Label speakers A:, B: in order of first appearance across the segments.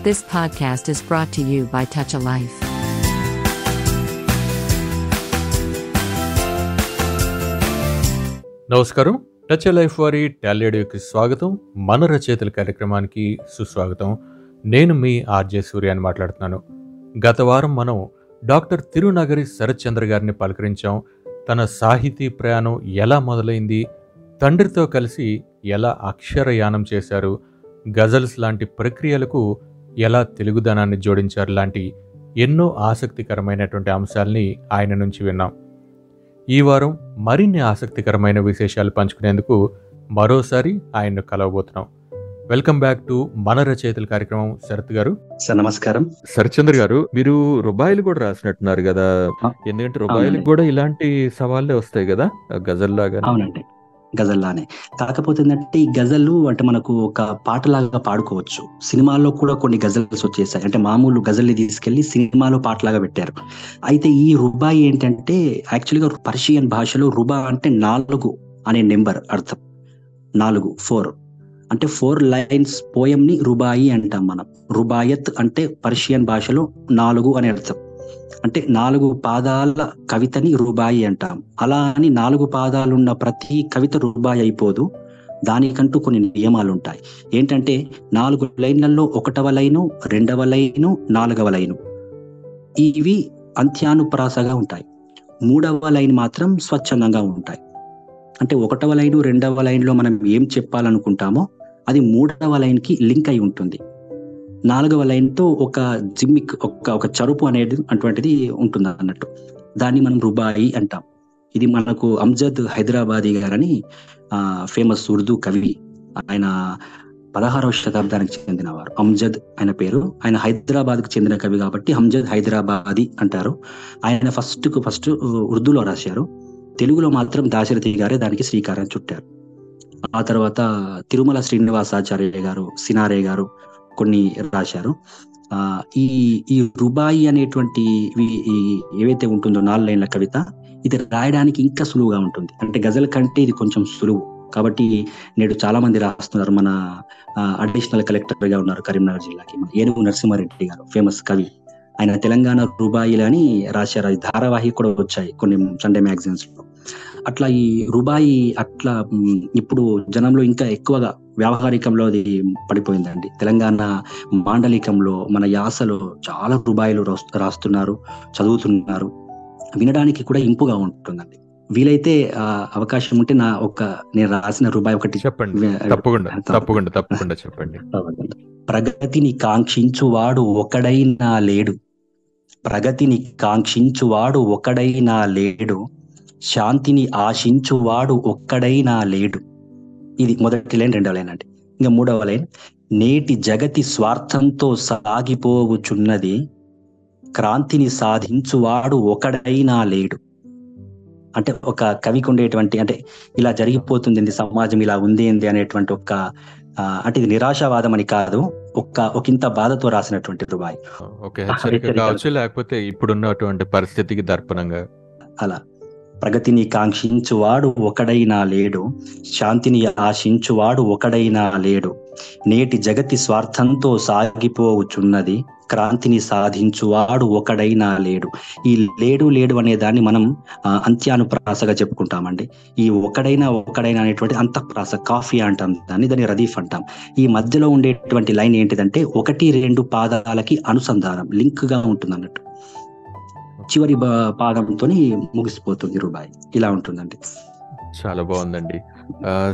A: This podcast is brought to you by Touch a Life.
B: నమస్కారం. Touch a life వారి టాలీడియోకి స్వాగతం. మన రచయితల కార్యక్రమానికి సుస్వాగతం. నేను మీ ఆర్జే సూర్య అని మాట్లాడుతున్నాను. గత వారం మనం డాక్టర్ తిరునగరి శరత్చంద్ర గారిని పలకరించాం. తన సాహితీ ప్రయాణం ఎలా మొదలైంది? తండ్రితో కలిసి ఎలా అక్షరయానం చేశారు? గజల్స్ లాంటి ప్రక్రియలకు ఎలా తెలుగుదనాన్ని జోడించారు లాంటి ఎన్నో ఆసక్తికరమైనటువంటి అంశాల్ని ఆయన నుంచి విన్నాం. ఈ వారం మరిన్ని ఆసక్తికరమైన విశేషాలు పంచుకునేందుకు మరోసారి ఆయన్ను కలవబోతున్నాం. వెల్కమ్ బ్యాక్ టు మన రచయితల కార్యక్రమం శరత్ గారు.
C: సార్ నమస్కారం.
B: శరత్చంద్ర గారు మీరు రుబాయిలు కూడా రాసినట్టున్నారు కదా? ఎందుకంటే రుబాయిలకు
C: అవునండి.
B: కూడా ఇలాంటి సవాళ్ళే వస్తాయి కదా గజల్లాగా
C: అవునండి. గజల్లానే. కాకపోతే ఏంటంటే ఈ గజల్లు అంటే మనకు ఒక పాటలాగా పాడుకోవచ్చు. సినిమాల్లో కూడా కొన్ని గజల్స్ వచ్చేసాయి. అంటే మామూలు గజల్ని తీసుకెళ్ళి సినిమాలో పాటలాగా పెట్టారు. అయితే ఈ రుబాయి ఏంటంటే యాక్చువల్గా పర్షియన్ భాషలో రుబా అంటే నాలుగు అనే నెంబర్ అర్థం. నాలుగు ఫోర్. అంటే ఫోర్ లైన్స్ పోయమ్ని రుబాయి అంటాం మనం. రుబాయత్ అంటే పర్షియన్ భాషలో నాలుగు అనే అర్థం. అంటే నాలుగు పాదాల కవితని రూబాయి అంటాం. అలా అని నాలుగు పాదాలున్న ప్రతి కవిత రూబాయి అయిపోదు. దానికంటూ కొన్ని నియమాలు ఉంటాయి ఏంటంటే నాలుగు లైన్లలో ఒకటవ లైను రెండవ లైను నాలుగవ లైను. ఇవి అంత్యానుప్రాసగా ఉంటాయి. మూడవ లైన్ మాత్రం స్వచ్ఛందంగా ఉంటాయి. అంటే ఒకటవ లైను రెండవ లైన్లో మనం ఏం చెప్పాలనుకుంటామో అది మూడవ లైన్కి లింక్ అయి ఉంటుంది. నాలుగవ లైన్తో ఒక జిమ్మిక్ ఒక ఒక చరుపు అనేది అటువంటిది ఉంటుంది అన్నట్టు దాన్ని మనం రుబాయి అంటాం. ఇది మనకు అంజద్ హైదరాబాదీ గారని ఫేమస్ ఉర్దూ కవి ఆయన పదహారవ శతాబ్దానికి చెందినవారు. అంజద్ ఆయన పేరు. ఆయన హైదరాబాద్కు చెందిన కవి కాబట్టి అంజద్ హైదరాబాదీ అంటారు. ఆయన ఫస్ట్కు ఫస్ట్ ఉర్దూలో రాశారు. తెలుగులో మాత్రం దాశరథి గారే దానికి శ్రీకారం చుట్టారు. ఆ తర్వాత తిరుమల శ్రీనివాసాచార్య గారు సినారే గారు కొన్ని రాశారు. ఈ ఈ రుబాయి అనేటువంటి ఈ ఏవైతే ఉంటుందో నాలుగు లైన్ల కవిత ఇది రాయడానికి ఇంకా సులువుగా ఉంటుంది. అంటే గజల్ కంటే ఇది కొంచెం సులువు. కాబట్టి నేడు చాలా మంది రాస్తున్నారు. మన అడిషనల్ కలెక్టర్గా ఉన్నారు కరీంనగర్ జిల్లాకి. మన ఏనుగు నరసింహారెడ్డి గారు ఫేమస్ కవి. ఆయన తెలంగాణ రుబాయిలు అని రాశారు. అది ధారావాహి కూడా వచ్చాయి కొన్ని సండే మ్యాగజైన్స్లో. అట్లా ఈ రుబాయి అట్లా ఇప్పుడు జనంలో ఇంకా ఎక్కువగా వ్యావహారికంలో అది పడిపోయిందండి. తెలంగాణ మాండలికంలో మన యాసలో చాలా రుబాయిలు రాస్- రాస్తున్నారు చదువుతున్నారు. వినడానికి కూడా ఇంపుగా ఉంటుందండి. వీలైతే అవకాశం ఉంటే నా ఒక నేను రాసిన రుబాయి ఒకటి
B: చెప్పండి. తప్పకుండా తప్పకుండా తప్పకుండా. చెప్పండి.
C: ప్రగతిని కాంక్షించువాడు ఒకడైనా లేడు. ప్రగతిని కాంక్షించువాడు ఒకడైనా లేడు. శాంతిని ఆశించువాడు ఒక్కడైనా లేడు. ఇది మొదటి లైన్ రెండవ లైన్ అండి. ఇంకా మూడవ లైన్ నేటి జగతి స్వార్థంతో సాగిపోవుచున్నది క్రాంతిని సాధించువాడు ఒకడైనా లేడు. అంటే ఒక కవికి ఉండేటువంటి అంటే ఇలా జరిగిపోతుంది సమాజం ఇలా ఉంది ఏంది అనేటువంటి ఒక అంటే ఇది నిరాశావాదం అని కాదు ఒక్క ఒకంత బాధతో రాసినటువంటి రుబాయి
B: హెచ్చరిక. కావచ్చు లేకపోతే ఇప్పుడున్నటువంటి పరిస్థితికి దర్పణంగా.
C: అలా. ప్రగతిని కాంక్షించువాడు ఒకడైనా లేడు శాంతిని ఆశించువాడు ఒకడైనా లేడు. నేటి జగతి స్వార్థంతో సాగిపోవుచున్నది క్రాంతిని సాధించువాడు ఒకడైనా లేడు. ఈ లేడు లేడు అనే దాన్ని మనం అంత్యానుప్రాసగా చెప్పుకుంటామండి. ఈ ఒకడైనా ఒకడైనా అనేటువంటి అంతఃప్రాస కాఫీ అంటాం దాన్ని దాన్ని రదీఫ్ అంటాం. ఈ మధ్యలో ఉండేటువంటి లైన్ ఏంటిదంటే ఒకటి రెండు పాదాలకి అనుసంధానం లింక్గా ఉంటుంది అన్నట్టు చివరి పాదంతోని ముగిసిపోతుంది రూబాయి ఇలా ఉంటుందండి.
B: చాలా బాగుందండి.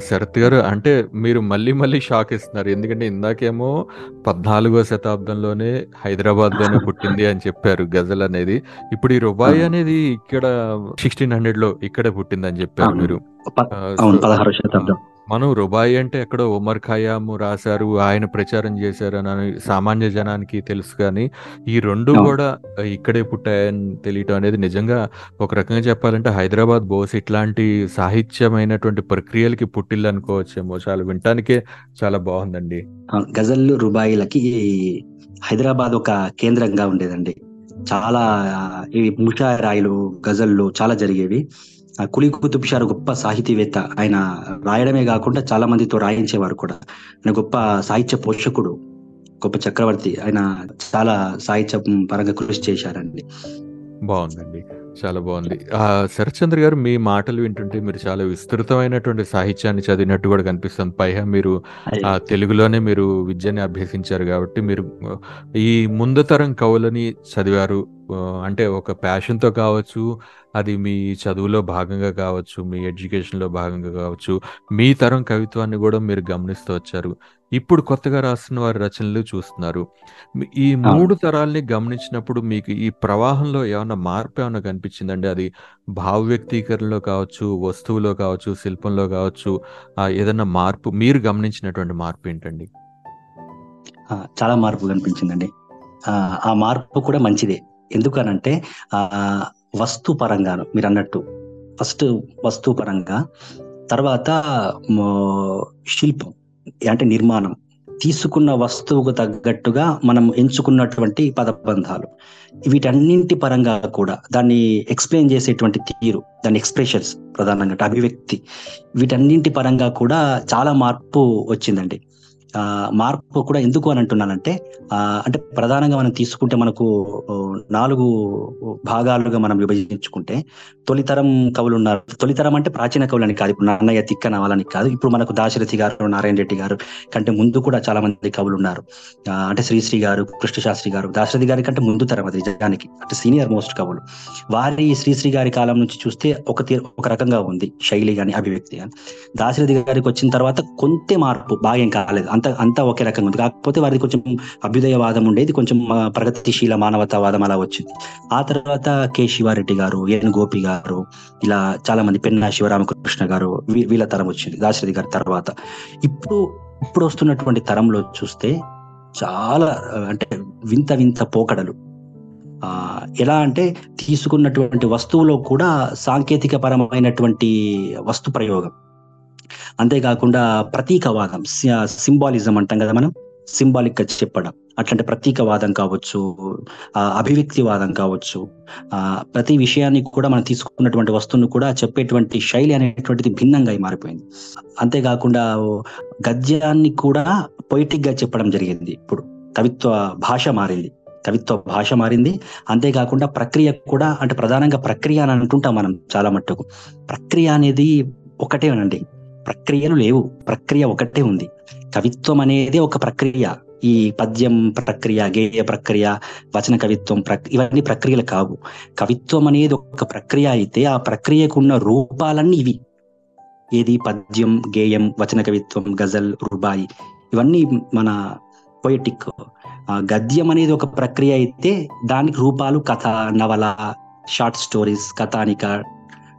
B: శరత్ గారు అంటే మీరు మళ్ళీ మళ్ళీ షాక్ ఇస్తున్నారు ఎందుకంటే ఇందాకేమో పద్నాలుగో శతాబ్దంలోనే హైదరాబాద్లోనే పుట్టింది అని చెప్పారు గజల్ అనేది. ఇప్పుడు ఈ రుబాయి. అనేది ఇక్కడ సిక్స్టీన్ హండ్రెడ్లో ఇక్కడే పుట్టింది అని చెప్పారు. మీరు.
C: ప-
B: ఆ,
C: అవును
B: సో,
C: పదహారవ శతాబ్దం.
B: మనం రుబాయి అంటే ఎక్కడో ఉమర్ ఖయాము రాశారు ఆయన ప్రచారం చేశారు అని సామాన్య జనానికి తెలుసు కానీ ఈ రెండు. కూడా ఇక్కడే పుట్టాయని తెలియటం అనేది నిజంగా ఒక రకంగా చెప్పాలంటే హైదరాబాద్ బోస్ ఇట్లాంటి సాహిత్యమైనటువంటి ప్రక్రియలకి పుట్టిల్లు అనుకోవచ్చేమో చాలా వినటానికే చాలా బాగుందండి
C: అవును. గజల్ రుబాయిలకి హైదరాబాద్ ఒక కేంద్రంగా ఉండేదండి చాలా ఇవి ముషారాయిలు గజల్లు చాలా జరిగేవి కులి కుతుబ్ షా గొప్ప సాహితీవేత్త. ఆయన రాయడమే కాకుండా చాలా మందితో రాయించేవారు కూడా. ఆయన గొప్ప సాహిత్య పోషకుడు గొప్ప చక్రవర్తి. ఆయన చాలా సాహిత్య పరంగా కృషి చేశారండి.
B: బాగుందండి. చాలా బాగుంది. ఆ, శరత్చంద్ర గారు మీ మాటలు వింటుంటే మీరు చాలా విస్తృతమైనటువంటి సాహిత్యాన్ని చదివినట్టు కూడా కనిపిస్తుంది. పైగా మీరు ఆ తెలుగులోనే మీరు విద్యని అభ్యసించారు కాబట్టి మీరు ఈ ముందు తరం కవులని చదివారు. అంటే ఒక ప్యాషన్తో కావచ్చు అది మీ చదువులో భాగంగా కావచ్చు మీ ఎడ్యుకేషన్లో భాగంగా కావచ్చు మీ తరం కవిత్వాన్ని కూడా మీరు గమనిస్తూ వచ్చారు. ఇప్పుడు కొత్తగా రాస్తున్న వారి రచనలు చూస్తున్నారు. ఈ మూడు తరాల్ని గమనించినప్పుడు మీకు ఈ ప్రవాహంలో ఏమైనా మార్పు ఏమైనా కనిపించిందండి? అది భావ వ్యక్తీకరణలో కావచ్చు వస్తువులో కావచ్చు శిల్పంలో కావచ్చు ఆ, ఏదైనా మార్పు మీరు గమనించినటువంటి మార్పు ఏంటండి?
C: చాలా మార్పు కనిపించిందండి. ఆ, ఆ మార్పు కూడా మంచిదే. ఎందుకనంటే ఆ వస్తు పరంగాను మీరు అన్నట్టు ఫస్ట్ వస్తు పరంగా తర్వాత శిల్పం అంటే నిర్మాణం. తీసుకున్న వస్తువుకు తగ్గట్టుగా మనం ఎంచుకున్నటువంటి పదబంధాలు. వీటన్నింటి పరంగా కూడా దాన్ని ఎక్స్ప్లెయిన్ చేసేటువంటి తీరు దాని ఎక్స్ప్రెషన్స్ ప్రధానంగా అభివ్యక్తి. వీటన్నింటి పరంగా కూడా చాలా మార్పు వచ్చిందండి. మార్పు కూడా ఎందుకు అని అంటున్నానంటే ఆ అంటే ప్రధానంగా మనం తీసుకుంటే మనకు నాలుగు భాగాలుగా మనం విభజించుకుంటే తొలితరం కవులు ఉన్నారు. తొలితరం అంటే ప్రాచీన కవులని కాదు. ఇప్పుడు నన్నయ్య తిక్కన వాళ్ళని కాదు. ఇప్పుడు మనకు దాశరథి గారు నారాయణ రెడ్డి గారు కంటే ముందు కూడా చాలా మంది కవులు ఉన్నారు. అంటే శ్రీశ్రీ గారు కృష్ణ శాస్త్రి గారు దాశరథి గారి కంటే ముందు తరం అది నిజానికి అంటే సీనియర్ మోస్ట్ కవులు. వారి శ్రీశ్రీ గారి కాలం నుంచి చూస్తే ఒక తీ- ఒక రకంగా ఉంది. శైలి కానీ అభివ్యక్తి కానీ దాశరథి గారికి వచ్చిన తర్వాత కొంత మార్పు బాగా ఏం కాలేదు. అంత అంతా ఒకే రకంగా ఉంది. కాకపోతే వారిది కొంచెం అభ్యుదయవాదం ఉండేది. కొంచెం ప్రగతిశీల మానవతావాదం అలా వచ్చింది. ఆ తర్వాత కె. శివారెడ్డి గారు ఎన్. గోపి గారు ఇలా చాలా మంది పెన్నా శివరామకృష్ణ గారు వీళ్ళ తరం వచ్చింది దాశరథి గారి తర్వాత. ఇప్పుడు ఇప్పుడు వస్తున్నటువంటి తరంలో చూస్తే చాలా అంటే వింత వింత పోకడలు. ఆ ఎలా అంటే తీసుకున్నటువంటి వస్తువులో కూడా సాంకేతిక పరమైనటువంటి వస్తు ప్రయోగం. అంతేకాకుండా ప్రతీకవాదం సింబాలిజం అంటాం కదా మనం. సింబాలిక్గా చెప్పడం. అట్లాంటి ప్రతీకవాదం కావచ్చు అభివ్యక్తివాదం కావచ్చు ప్రతి విషయాన్ని కూడా మనం తీసుకున్నటువంటి వస్తువును కూడా చెప్పేటువంటి శైలి అనేటువంటిది భిన్నంగా మారిపోయింది. అంతేకాకుండా గద్యాన్ని కూడా పొయిటిక్గా చెప్పడం జరిగింది ఇప్పుడు. కవిత్వ భాష మారింది. కవిత్వ భాష మారింది. అంతేకాకుండా ప్రక్రియ కూడా అంటే ప్రధానంగా ప్రక్రియ అని అంటుంటాం మనం చాలా మట్టుకు. ప్రక్రియ అనేది ఒకటేనండి ప్రక్రియలు లేవు. ప్రక్రియ ఒకటే ఉంది. కవిత్వం అనేది ఒక ప్రక్రియ. ఈ పద్యం ప్రక్రియ గేయ ప్రక్రియ వచన కవిత్వం ప్రక్ ఇవన్నీ ప్రక్రియలు కావు. కవిత్వం అనేది ఒక ప్రక్రియ అయితే ఆ ప్రక్రియకు ఉన్న రూపాలన్నీ ఇవి. ఏది? పద్యం గేయం వచన కవిత్వం గజల్ రుబాయి. ఇవన్నీ మన పొయటిక్ గద్యం అనేది ఒక ప్రక్రియ అయితే దానికి రూపాలు కథ నవల షార్ట్ స్టోరీస్ కథానిక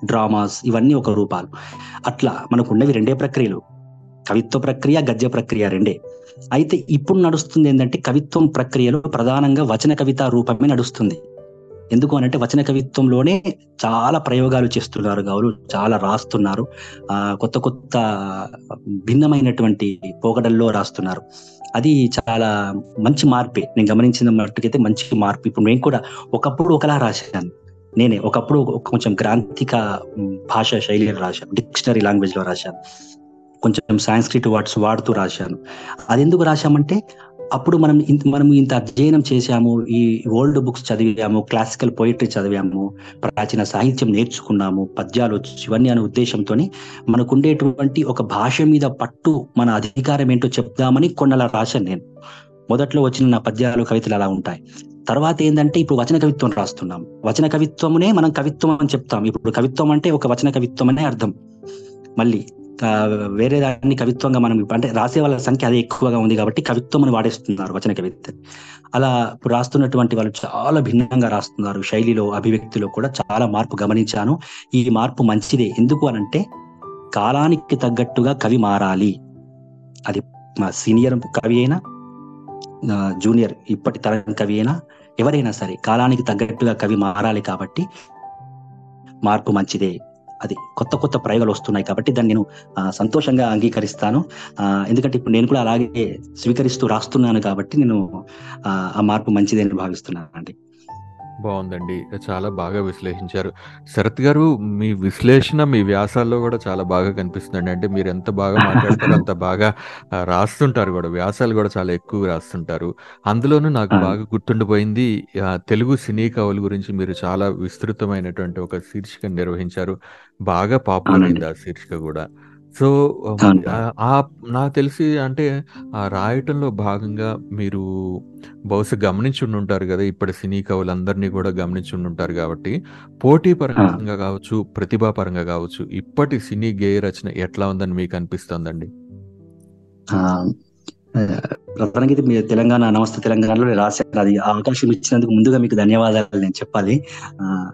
C: డ్రామాస్ ఇవన్నీ ఒక రూపాలు. అట్లా మనకున్నవి రెండే ప్రక్రియలు. కవిత్వ ప్రక్రియ గద్య ప్రక్రియ రెండే. అయితే ఇప్పుడు నడుస్తుంది ఏంటంటే కవిత్వం ప్రక్రియలో ప్రధానంగా వచన కవిత రూపమే నడుస్తుంది. ఎందుకు అనంటే వచన కవిత్వంలోనే చాలా ప్రయోగాలు చేస్తున్నారు గౌరు చాలా రాస్తున్నారు. కొత్త కొత్త భిన్నమైనటువంటి పోకడల్లో రాస్తున్నారు. అది చాలా మంచి మార్పే. నేను గమనించిన మట్టుకైతే మంచి మార్పు. ఇప్పుడు నేను కూడా ఒకప్పుడు ఒకలా రాశాను. నేనే ఒకప్పుడు ఒక- కొంచెం గ్రాంథిక భాషా భాష శైలిలో రాశాను. డిక్షనరీ లాంగ్వేజ్లో రాశాను. కొంచెం సాంస్క్రిట్ వర్డ్స్ వాడుతూ రాశాను. అది ఎందుకు రాశామంటే అప్పుడు మనం ఇంత మనం ఇంత అధ్యయనం చేశాము ఈ ఓల్డ్ బుక్స్ చదివాము క్లాసికల్ పోయిటరీ చదివాము ప్రాచీన సాహిత్యం నేర్చుకున్నాము పద్యాలు ఇవన్నీ అనే ఉద్దేశంతో మనకుండేటువంటి ఒక భాష మీద పట్టు మన అధికారం ఏంటో చెప్దామని కొన్నలా రాశాను నేను. మొదట్లో వచ్చిన నా పద్యాలు కవితలు అలా ఉంటాయి. తర్వాత ఏంటంటే ఇప్పుడు వచన కవిత్వం రాస్తున్నాం. వచన కవిత్వమునే మనం కవిత్వం అని చెప్తాం. ఇప్పుడు కవిత్వం అంటే ఒక వచన కవిత్వం అనే అర్థం. మళ్ళీ వేరే దాన్ని కవిత్వంగా మనం అంటే రాసే వాళ్ళ సంఖ్య అదే ఎక్కువగా ఉంది కాబట్టి కవిత్వం అని వాడేస్తున్నారు వచన కవిత్వం. అలా ఇప్పుడు రాస్తున్నటువంటి వాళ్ళు చాలా భిన్నంగా రాస్తున్నారు. శైలిలో అభివ్యక్తిలో కూడా చాలా మార్పు గమనించాను. ఈ మార్పు మంచిదే. ఎందుకు అనంటే కాలానికి తగ్గట్టుగా కవి మారాలి. అది మా సీనియర్ కవి అయినా జూనియర్ ఇప్పటి తరం కవి అయినా ఎవరైనా సరే కాలానికి తగ్గట్టుగా కవి మారాలి కాబట్టి మార్పు మంచిదే. అది కొత్త కొత్త ప్రయోగాలు వస్తున్నాయి కాబట్టి దాన్ని నేను సంతోషంగా అంగీకరిస్తాను. ఎందుకంటే ఇప్పుడు నేను కూడా అలాగే స్వీకరిస్తూ రాస్తున్నాను కాబట్టి నేను ఆ, ఆ మార్పు మంచిదే అని భావిస్తున్నాను అండి
B: బాగుందండి. చాలా బాగా విశ్లేషించారు. శరత్ గారు మీ విశ్లేషణ మీ వ్యాసాల్లో కూడా చాలా బాగా కనిపిస్తుందండి. అంటే మీరు ఎంత బాగా మాట్లాడతారో అంత బాగా రాస్తుంటారు కూడా. వ్యాసాలు కూడా చాలా ఎక్కువ రాస్తుంటారు. అందులోనూ నాకు. బాగా గుర్తుండిపోయింది తెలుగు సినీ కవుల గురించి మీరు చాలా విస్తృతమైనటువంటి ఒక శీర్షిక నిర్వహించారు. బాగా పాపులర్. అయింది ఆ శీర్షిక కూడా. సో. ఆ- నాకు తెలిసి అంటే ఆ రాయటంలో భాగంగా మీరు బహుశా గమనించి ఉంటారు కదా ఇప్పటి సినీ కవులందరినీ కూడా గమనించి ఉంటారు కాబట్టి. పోటీ పరంగా కావచ్చు ప్రతిభా పరంగా కావచ్చు ఇప్పటి సినీ గేయ రచన ఎట్లా ఉందని మీకు అనిపిస్తుందండి?
C: ప్రధానంగా మీరు తెలంగాణ నమస్తే తెలంగాణలో రాశారు. అది అవకాశం ఇచ్చినందుకు ముందుగా మీకు ధన్యవాదాలు నేను చెప్పాలి.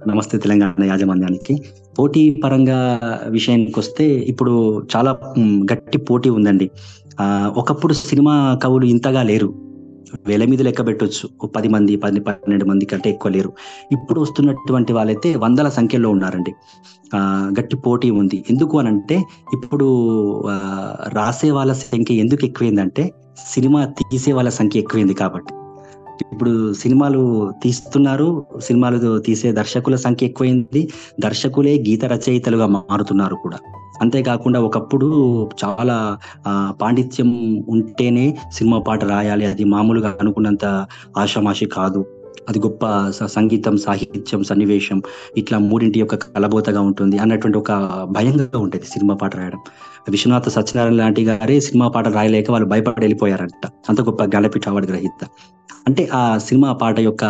C: నమస్తే తెలంగాణ యాజమాన్యానికి. పోటీ పరంగా విషయానికి వస్తే ఇప్పుడు చాలా గట్టి పోటీ ఉందండి. ఒకప్పుడు సినిమా కవులు ఇంతగా లేరు. వేల మీద లెక్క పెట్టొచ్చు. పది మంది పది పన్నెండు మంది కంటే ఎక్కువ లేరు. ఇప్పుడు వస్తున్నటువంటి వాళ్ళైతే వందల సంఖ్యలో ఉన్నారండి. గట్టి పోటీ ఉంది. ఎందుకు అని అంటే ఇప్పుడు రాసే వాళ్ళ సంఖ్య ఎందుకు ఎక్కువైందంటే సినిమా తీసే వాళ్ళ సంఖ్య ఎక్కువైంది కాబట్టి. ఇప్పుడు సినిమాలు తీస్తున్నారు సినిమాలు తీసే దర్శకుల సంఖ్య ఎక్కువైంది దర్శకులే గీత రచయితలుగా మారుతున్నారు కూడా. అంతేకాకుండా ఒకప్పుడు చాలా పాండిత్యం ఉంటేనే సినిమా పాట రాయాలి అది మామూలుగా అనుకున్నంత ఆషామాషి కాదు. అది గొప్ప స- సంగీతం సాహిత్యం సన్నివేశం ఇట్లా మూడింటి యొక్క కలబోతగా ఉంటుంది అన్నటువంటి ఒక భయంగా ఉంటుంది సినిమా పాట రాయడం. విశ్వనాథ సత్యనారాయణ లాంటి గారే సినిమా పాట రాయలేక వాళ్ళు భయపడి వెళ్ళిపోయారంట. అంత గొప్ప జ్ఞానపీఠ అవార్డు గ్రహీత. అంటే ఆ సినిమా పాట యొక్క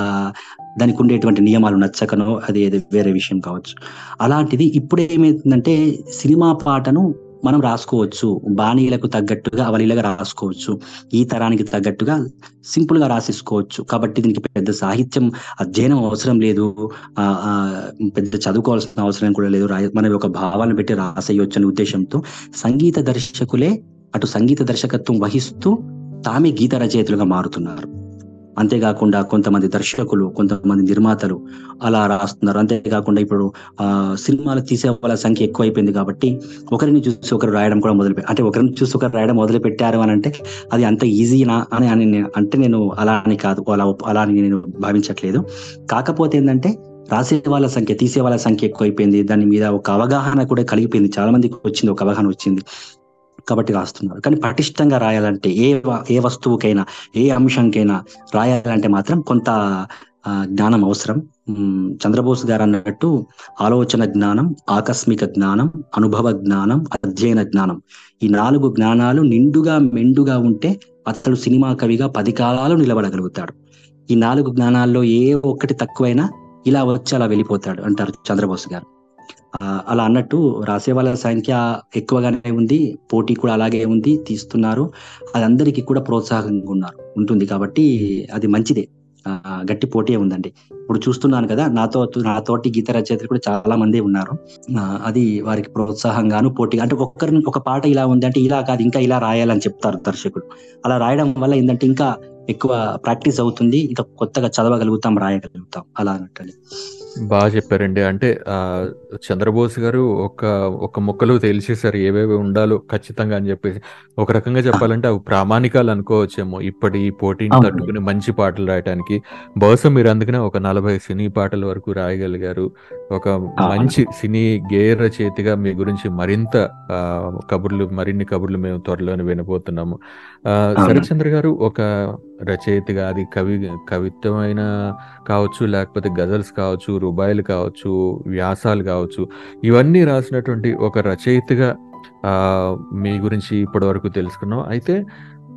C: దానికి ఉండేటువంటి నియమాలు నచ్చకనో అది ఏదో వేరే విషయం కావచ్చు. అలాంటిది ఇప్పుడు ఏమైతుందంటే సినిమా పాటను మనం రాసుకోవచ్చు. బాణీలకు తగ్గట్టుగా అవలీలగా రాసుకోవచ్చు. ఈ తరానికి తగ్గట్టుగా సింపుల్గా రాసేసుకోవచ్చు. కాబట్టి దీనికి పెద్ద సాహిత్యం అధ్యయనం అవసరం లేదు. పెద్ద చదువుకోవాల్సిన అవసరం కూడా లేదు. రాయ- మన ఒక భావాలను పెట్టి రాసేయొచ్చు అనే ఉద్దేశంతో సంగీత దర్శకులే అటు సంగీత దర్శకత్వం వహిస్తూ తామే గీత రచయితలుగా మారుతున్నారు. అంతేకాకుండా కొంతమంది దర్శకులు కొంతమంది నిర్మాతలు అలా రాస్తున్నారు. అంతేకాకుండా ఇప్పుడు ఆ సినిమాలు తీసే వాళ్ళ సంఖ్య ఎక్కువైపోయింది కాబట్టి ఒకరిని చూసి ఒకరు రాయడం కూడా మొదలుపెట్టి అంటే ఒకరిని చూసి ఒకరు రాయడం మొదలు పెట్టారు అని అంటే అది అంత ఈజీనా అని అని నేను- అంటే నేను అలా అని కాదు అలా అలా అని నేను భావించట్లేదు. కాకపోతే ఏంటంటే రాసే వాళ్ళ సంఖ్య తీసే వాళ్ళ సంఖ్య ఎక్కువైపోయింది. దాని మీద ఒక అవగాహన కూడా కలిగిపోయింది. చాలా మందికి వచ్చింది ఒక అవగాహన వచ్చింది. కాబట్టి రాస్తున్నారు. కానీ పటిష్టంగా రాయాలంటే ఏ ఏ వస్తువుకైనా ఏ అంశంకైనా రాయాలంటే మాత్రం కొంత ఆ, జ్ఞానం అవసరం. చంద్రబోస్ గారు అన్నట్టు ఆలోచన జ్ఞానం ఆకస్మిక జ్ఞానం అనుభవ జ్ఞానం అధ్యయన జ్ఞానం. ఈ నాలుగు జ్ఞానాలు నిండుగా మెండుగా ఉంటే అతడు సినిమా కవిగా పది కాలాలు నిలబడగలుగుతాడు. ఈ నాలుగు జ్ఞానాల్లో ఏ ఒక్కటి తక్కువైనా ఇలా వచ్చి అలా వెళ్ళిపోతాడు అంటారు చంద్రబోస్ గారు. అలా అన్నట్టు రాసే వాళ్ళ సంఖ్య ఎక్కువగానే ఉంది పోటీ కూడా అలాగే ఉంది తీస్తున్నారు. అది అందరికీ కూడా ప్రోత్సాహంగా ఉన్నారు ఉంటుంది కాబట్టి అది మంచిదే. గట్టి పోటీ ఉందండి. ఇప్పుడు చూస్తున్నాను కదా నాతో నాతోటి గీత రచయితలు కూడా చాలా మంది ఉన్నారు. అది వారికి ప్రోత్సాహంగాను పోటీ అంటే ఒక్కరిని ఒక పాట ఇలా ఉంది అంటే ఇలా కాదు ఇంకా ఇలా రాయాలని చెప్తారు దర్శకుడు అలా రాయడం వల్ల ఏంటంటే ఇంకా ఎక్కువ ప్రాక్టీస్ అవుతుంది ఇంకా కొత్తగా చదవగలుగుతాం రాయగలుగుతాం అలా అన్నట్టు
B: బాగా చెప్పారండి. అంటే ఆ, చంద్రబోస్ గారు ఒక ఒక ముక్కలు తేల్చేశారు. ఏవేవి ఉండాలో ఖచ్చితంగా అని చెప్పేసి. ఒక రకంగా చెప్పాలంటే అవి ప్రామాణికాలు అనుకోవచ్చేమో. ఇప్పటి పోటీని. తట్టుకుని మంచి పాటలు రాయటానికి. బహుశా మీరు అందుకనే ఒక నలభై సినీ పాటల వరకు రాయగలిగారు. ఒక మంచి సినీ గేయ రచయితగా మీ గురించి మరింత కబుర్లు మరిన్ని కబుర్లు మేము త్వరలోనే వినబోతున్నాము. ఆ, శరత్చంద్ర గారు ఒక రచయితగా అది కవి కవిత్వమైన కావచ్చు లేకపోతే గజల్స్ కావచ్చు రుబాయిలు కావచ్చు వ్యాసాలు కావచ్చు ఇవన్నీ రాసినటువంటి ఒక రచయితగా ఆ, మీ గురించి ఇప్పటివరకు తెలుసుకున్నాం. అయితే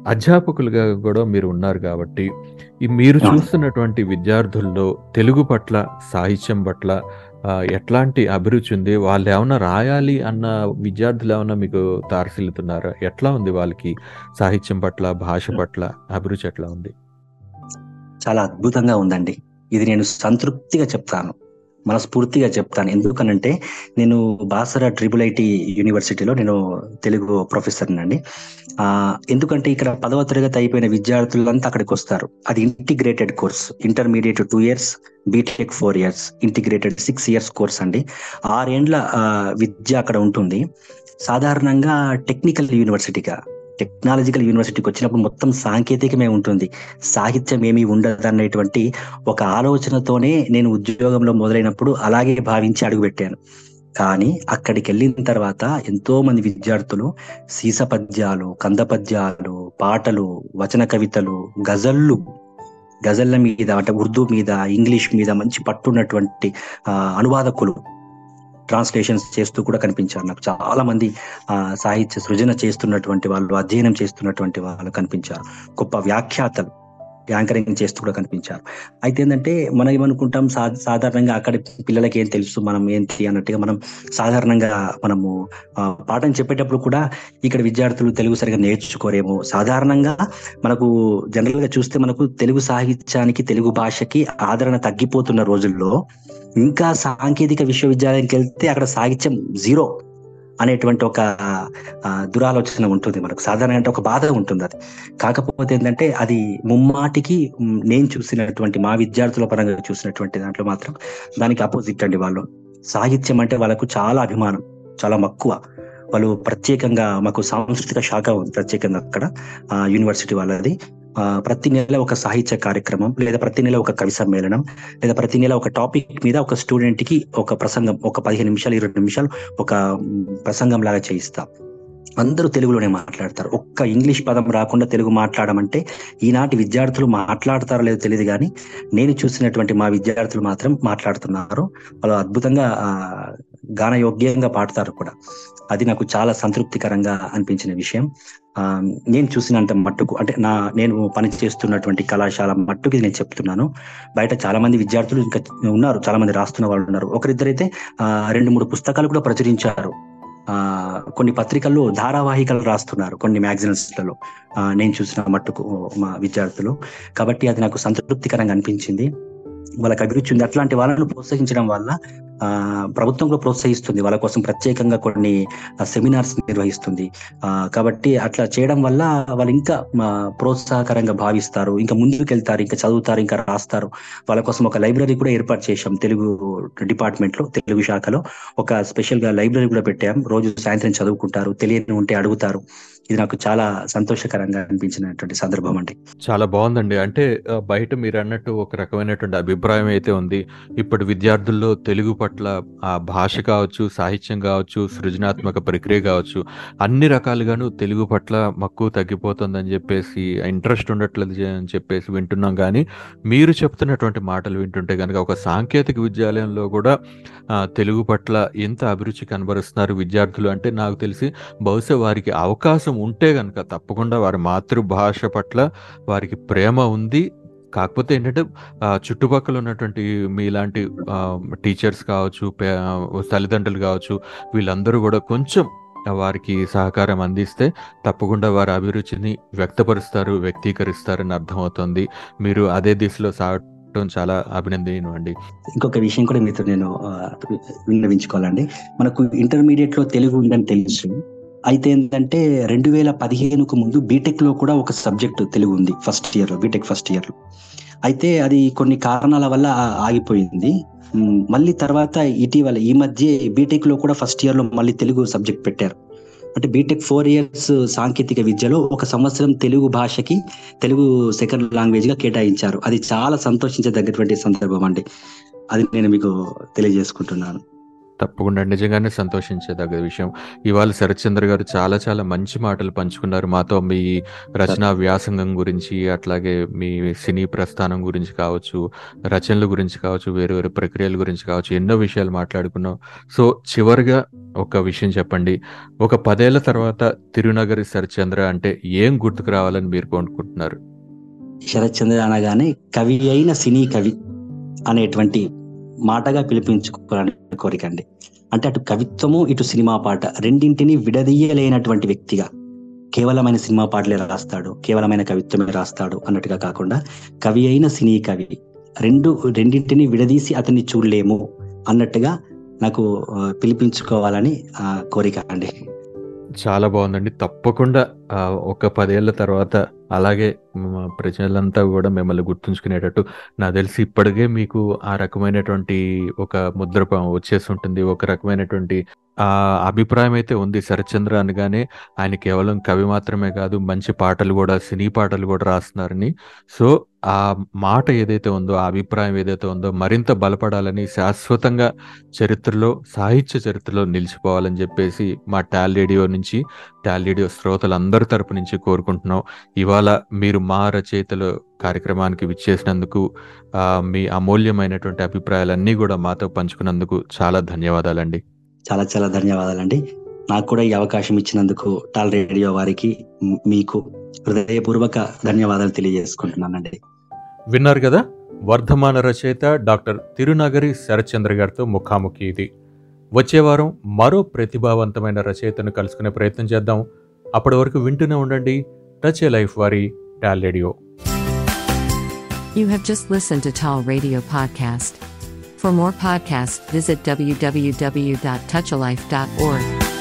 B: అధ్యాపకులుగా కూడా మీరు ఉన్నారు కాబట్టి మీరు. చూస్తున్నటువంటి విద్యార్థుల్లో తెలుగు పట్ల సాహిత్యం పట్ల ఎట్లాంటి అభిరుచి ఉంది? వాళ్ళు ఏమన్నా రాయాలి అన్న విద్యార్థులు ఏమన్నా మీకు తారసిల్లుతున్నారా? ఎట్లా ఉంది వాళ్ళకి? సాహిత్యం పట్ల భాష పట్ల అభిరుచి ఎట్లా ఉంది?
C: చాలా అద్భుతంగా ఉందండి. ఇది నేను సంతృప్తిగా చెప్తాను మనస్ఫూర్తిగా చెప్తాను. ఎందుకనంటే నేను బాసరా ట్రిపుల్ ఐటి యూనివర్సిటీలో నేను తెలుగు ప్రొఫెసర్ని అండి. ఎందుకంటే ఇక్కడ పదవ తరగతి అయిపోయిన విద్యార్థులంతా అక్కడికి వస్తారు. అది integrated course intermediate two years BTech four years integrated six years course అండి. ఆరేండ్ల విద్య అక్కడ ఉంటుంది. సాధారణంగా టెక్నికల్ యూనివర్సిటీగా టెక్నాలజికల్ యూనివర్సిటీకి వచ్చినప్పుడు మొత్తం సాంకేతికమే ఉంటుంది. సాహిత్యం ఏమీ ఉండదు అనేటువంటి ఒక ఆలోచనతోనే నేను ఉద్యోగంలో మొదలైనప్పుడు అలాగే భావించి అడుగుపెట్టాను. కానీ అక్కడికి వెళ్ళిన తర్వాత ఎంతో మంది విద్యార్థులు సీస పద్యాలు కంద పద్యాలు పాటలు వచన కవితలు గజళ్ళు గజళ్ళ మీద అంటే ఉర్దూ మీద ఇంగ్లీష్ మీద మంచి పట్టున్నటువంటి అనువాదకులు. ట్రాన్స్లేషన్స్ చేస్తూ కూడా కనిపించారు. నాకు చాలా మంది ఆ, సాహిత్య సృజన చేస్తున్నటువంటి వాళ్ళు అధ్యయనం చేస్తున్నటువంటి వాళ్ళు కనిపించారు. గొప్ప వ్యాఖ్యాతలు. యాంకరింగ్ చేస్తూ కూడా కనిపించారు. అయితే ఏంటంటే మనం ఏమనుకుంటాం సాధారణంగా అక్కడ పిల్లలకి ఏం తెలుసు మనం ఏంటి అన్నట్టుగా మనం సాధారణంగా మనము పాఠం చెప్పేటప్పుడు కూడా ఇక్కడ విద్యార్థులు తెలుగు సరిగా నేర్చుకోరేమో. సాధారణంగా మనకు జనరల్గా చూస్తే మనకు తెలుగు సాహిత్యానికి తెలుగు భాషకి ఆదరణ తగ్గిపోతున్న రోజుల్లో ఇంకా సాంకేతిక విశ్వవిద్యాలయానికి వెళ్తే అక్కడ సాహిత్యం జీరో. అనేటువంటి ఒక దురాలోచన ఉంటుంది మనకు. సాధారణ అంటే ఒక బాధ ఉంటుంది అది. కాకపోతే ఏంటంటే అది ముమ్మాటికి నేను చూసినటువంటి మా విద్యార్థుల పరంగా చూసినటువంటి దాంట్లో మాత్రం దానికి అపోజిట్ అండి వాళ్ళు. సాహిత్యం అంటే వాళ్ళకు చాలా అభిమానం చాలా మక్కువ. వాళ్ళు ప్రత్యేకంగా మాకు సాంస్కృతిక శాఖ ఉంది ప్రత్యేకంగా అక్కడ యూనివర్సిటీ వాళ్ళది. ప్రతి నెల ఒక సాహిత్య కార్యక్రమం లేదా ప్రతి నెల ఒక కవి సమ్మేళనం లేదా ప్రతి నెల ఒక టాపిక్ మీద ఒక స్టూడెంట్కి ఒక ప్రసంగం ఒక పదిహేను నిమిషాలు ఇరవై నిమిషాలు ఒక ప్రసంగం లాగా చేయిస్తాం. అందరూ తెలుగులోనే మాట్లాడతారు. ఒక్క ఇంగ్లీష్ పదం రాకుండా తెలుగు మాట్లాడమంటే ఈనాటి విద్యార్థులు మాట్లాడతారో లేదో తెలియదు కానీ నేను చూసినటువంటి మా విద్యార్థులు మాత్రం మాట్లాడుతున్నారు. వాళ్ళు అద్భుతంగా గానయోగ్యంగా పాడతారు కూడా. అది నాకు చాలా సంతృప్తికరంగా అనిపించిన విషయం. నేను చూసినంత మట్టుకు అంటే నా నేను పని చేస్తున్నటువంటి కళాశాల మట్టుకు నేను చెప్తున్నాను. బయట చాలా మంది విద్యార్థులు ఇంకా ఉన్నారు చాలా మంది రాస్తున్న వాళ్ళు ఉన్నారు. ఒకరిద్దరైతే రెండు మూడు పుస్తకాలు కూడా ప్రచురించారు. కొన్ని పత్రికల్లో ధారావాహికలు రాస్తున్నారు కొన్ని మ్యాగజైన్స్లలో. నేను చూసిన మట్టుకు మా విద్యార్థులు. కాబట్టి అది నాకు సంతృప్తికరంగా అనిపించింది. వాళ్ళకి అభిరుచి ఉంది. అట్లాంటి వాళ్ళను ప్రోత్సహించడం వల్ల ఆ ప్రభుత్వం కూడా ప్రోత్సహిస్తుంది. వాళ్ళ కోసం ప్రత్యేకంగా కొన్ని సెమినార్స్ నిర్వహిస్తుంది. కాబట్టి అట్లా చేయడం వల్ల వాళ్ళు ఇంకా ప్రోత్సాహకరంగా భావిస్తారు. ఇంకా ముందుకు వెళ్తారు ఇంకా చదువుతారు ఇంకా రాస్తారు. వాళ్ళ కోసం ఒక లైబ్రరీ కూడా ఏర్పాటు చేశాం. తెలుగు డిపార్ట్మెంట్లో తెలుగు శాఖలో. ఒక స్పెషల్గా లైబ్రరీ కూడా పెట్టాం. రోజు సాయంత్రం చదువుకుంటారు తెలియని ఉంటే అడుగుతారు. ఇది నాకు చాలా సంతోషకరంగా అనిపించినటువంటి సందర్భం అండి.
B: చాలా బాగుందండి. అంటే బయట మీరు అన్నట్టు ఒక రకమైనటువంటి అభిప్రాయం అయితే ఉంది. ఇప్పటి విద్యార్థుల్లో తెలుగు పట్ల ఆ భాష కావచ్చు సాహిత్యం కావచ్చు సృజనాత్మక ప్రక్రియ కావచ్చు అన్ని రకాలుగాను తెలుగు పట్ల మక్కువ తగ్గిపోతుందని చెప్పేసి ఇంట్రెస్ట్ ఉండట్లేదు అని చెప్పేసి వింటున్నాం. కానీ మీరు చెప్తున్నటువంటి మాటలు వింటుంటే కనుక ఒక సాంకేతిక విద్యాలయంలో కూడా తెలుగు పట్ల ఎంత అభిరుచి కనబరుస్తున్నారు విద్యార్థులు అంటే నాకు తెలిసి బహుశా వారికి అవకాశం ఉంటే కనుక తప్పకుండా వారి మాతృభాష పట్ల వారికి ప్రేమ ఉంది. కాకపోతే ఏంటంటే చుట్టుపక్కల ఉన్నటువంటి మీలాంటి టీచర్స్ కావచ్చు తల్లిదండ్రులు కావచ్చు వీళ్ళందరూ కూడా కొంచెం వారికి సహకారం అందిస్తే తప్పకుండా వారి అభిరుచిని వ్యక్తపరుస్తారు వ్యక్తీకరిస్తారని అర్థమవుతుంది. మీరు అదే దిశలో సాగటం చాలా అభినందనీయం
C: ఇంకొక విషయం కూడా మీతో నేను విన్నవించుకోవాలండి. మనకు ఇంటర్మీడియట్లో తెలుగు ఉందని తెలుసు. అయితే ఏంటంటే రెండు వేల పదిహేనుకు ముందు బీటెక్లో కూడా ఒక సబ్జెక్ట్ తెలుగు ఉంది ఫస్ట్ ఇయర్లో బీటెక్ ఫస్ట్ ఇయర్లో. అయితే అది కొన్ని కారణాల వల్ల ఆగిపోయింది. మళ్ళీ తర్వాత ఇటీవల ఈ మధ్య బీటెక్లో కూడా ఫస్ట్ ఇయర్లో మళ్ళీ తెలుగు సబ్జెక్ట్ పెట్టారు. అంటే బీటెక్ ఫోర్ ఇయర్స్ సాంకేతిక విద్యలో ఒక సంవత్సరం తెలుగు భాషకి తెలుగు సెకండ్ లాంగ్వేజ్గా కేటాయించారు. అది చాలా సంతోషించదగ్గటువంటి సందర్భం అండి. అది నేను మీకు తెలియజేసుకుంటున్నాను.
B: తప్పకుండా. నిజంగానే సంతోషించేదగ్గ విషయం. ఇవాళ శరత్చంద్ర గారు చాలా చాలా మంచి మాటలు పంచుకున్నారు. మాతో మీ రచనా వ్యాసంగం గురించి అట్లాగే మీ సినీ ప్రస్థానం గురించి కావచ్చు రచనల గురించి కావచ్చు వేరు వేరు ప్రక్రియల గురించి కావచ్చు ఎన్నో విషయాలు మాట్లాడుకున్నాం. సో చివరిగా ఒక విషయం చెప్పండి. ఒక పదేళ్ళ తర్వాత తిరునగరి శరత్చంద్ర అంటే ఏం గుర్తుకు రావాలని మీరు కోరుకుంటున్నారు?
C: శరత్చంద్ర అనగానే కవి అయిన సినీ కవి అనేటువంటి మాటగా పిలిపించుకోవాలని కోరిక అండి. అంటే అటు కవిత్వము ఇటు సినిమా పాట రెండింటిని విడదీయలేనటువంటి వ్యక్తిగా కేవలమైన సినిమా పాటలే రాస్తాడు కేవలమైన కవిత్వమే రాస్తాడు అన్నట్టుగా కాకుండా కవి అయిన సినీ కవి రెండు రెండింటిని విడదీసి అతన్ని చూడలేము అన్నట్టుగా నాకు పిలిపించుకోవాలని కోరిక అండి.
B: చాలా బాగుందండి. తప్పకుండా ఒక పదేళ్ళ తర్వాత అలాగే మా ప్రజలంతా కూడా మిమ్మల్ని గుర్తుంచుకునేటట్టు నాకు తెలిసి ఇప్పటికే మీకు ఆ రకమైనటువంటి ఒక ముద్ర వచ్చేసి ఉంటుంది ఒక రకమైనటువంటి ఆ అభిప్రాయం అయితే ఉంది శరత్చంద్ర అనగానే. ఆయన కేవలం కవి మాత్రమే కాదు మంచి పాటలు కూడా సినీ పాటలు కూడా రాస్తున్నారని. సో ఆ మాట ఏదైతే ఉందో ఆ అభిప్రాయం ఏదైతే ఉందో మరింత బలపడాలని శాశ్వతంగా చరిత్రలో సాహిత్య చరిత్రలో నిలిచిపోవాలని చెప్పేసి మా టాల్ రేడియో నుంచి టాల్ రేడియో శ్రోతలందరి తరపు నుంచి కోరుకుంటున్నాం. ఇవాళ మీరు మా రచయితలు కార్యక్రమానికి విచ్చేసినందుకు మీ అమూల్యమైనటువంటి అభిప్రాయాలన్నీ కూడా మాతో పంచుకున్నందుకు చాలా ధన్యవాదాలండి.
C: చాలా చాలా ధన్యవాదాలండి. నాకు కూడా ఈ అవకాశం ఇచ్చినందుకు టాల్ రేడియో వారికి మీకు హృదయపూర్వక ధన్యవాదాలు తెలియజేసుకుంటున్నానండి.
B: విన్నారు కదా వర్ధమాన రచయిత డాక్టర్ తిరునగరి శరత్చంద్ర గారితో ముఖాముఖి ఇది. వచ్చే వారం మరో ప్రతిభావంతమైన రచయితను కలుసుకునే ప్రయత్నం చేద్దాం. అప్పటి వరకు వింటూనే ఉండండి. టచ్ ఏ లైఫ్ వారి Tal Radio.
A: You have just listened to Tal Radio podcast. For more podcasts, visit www.touchalife.org.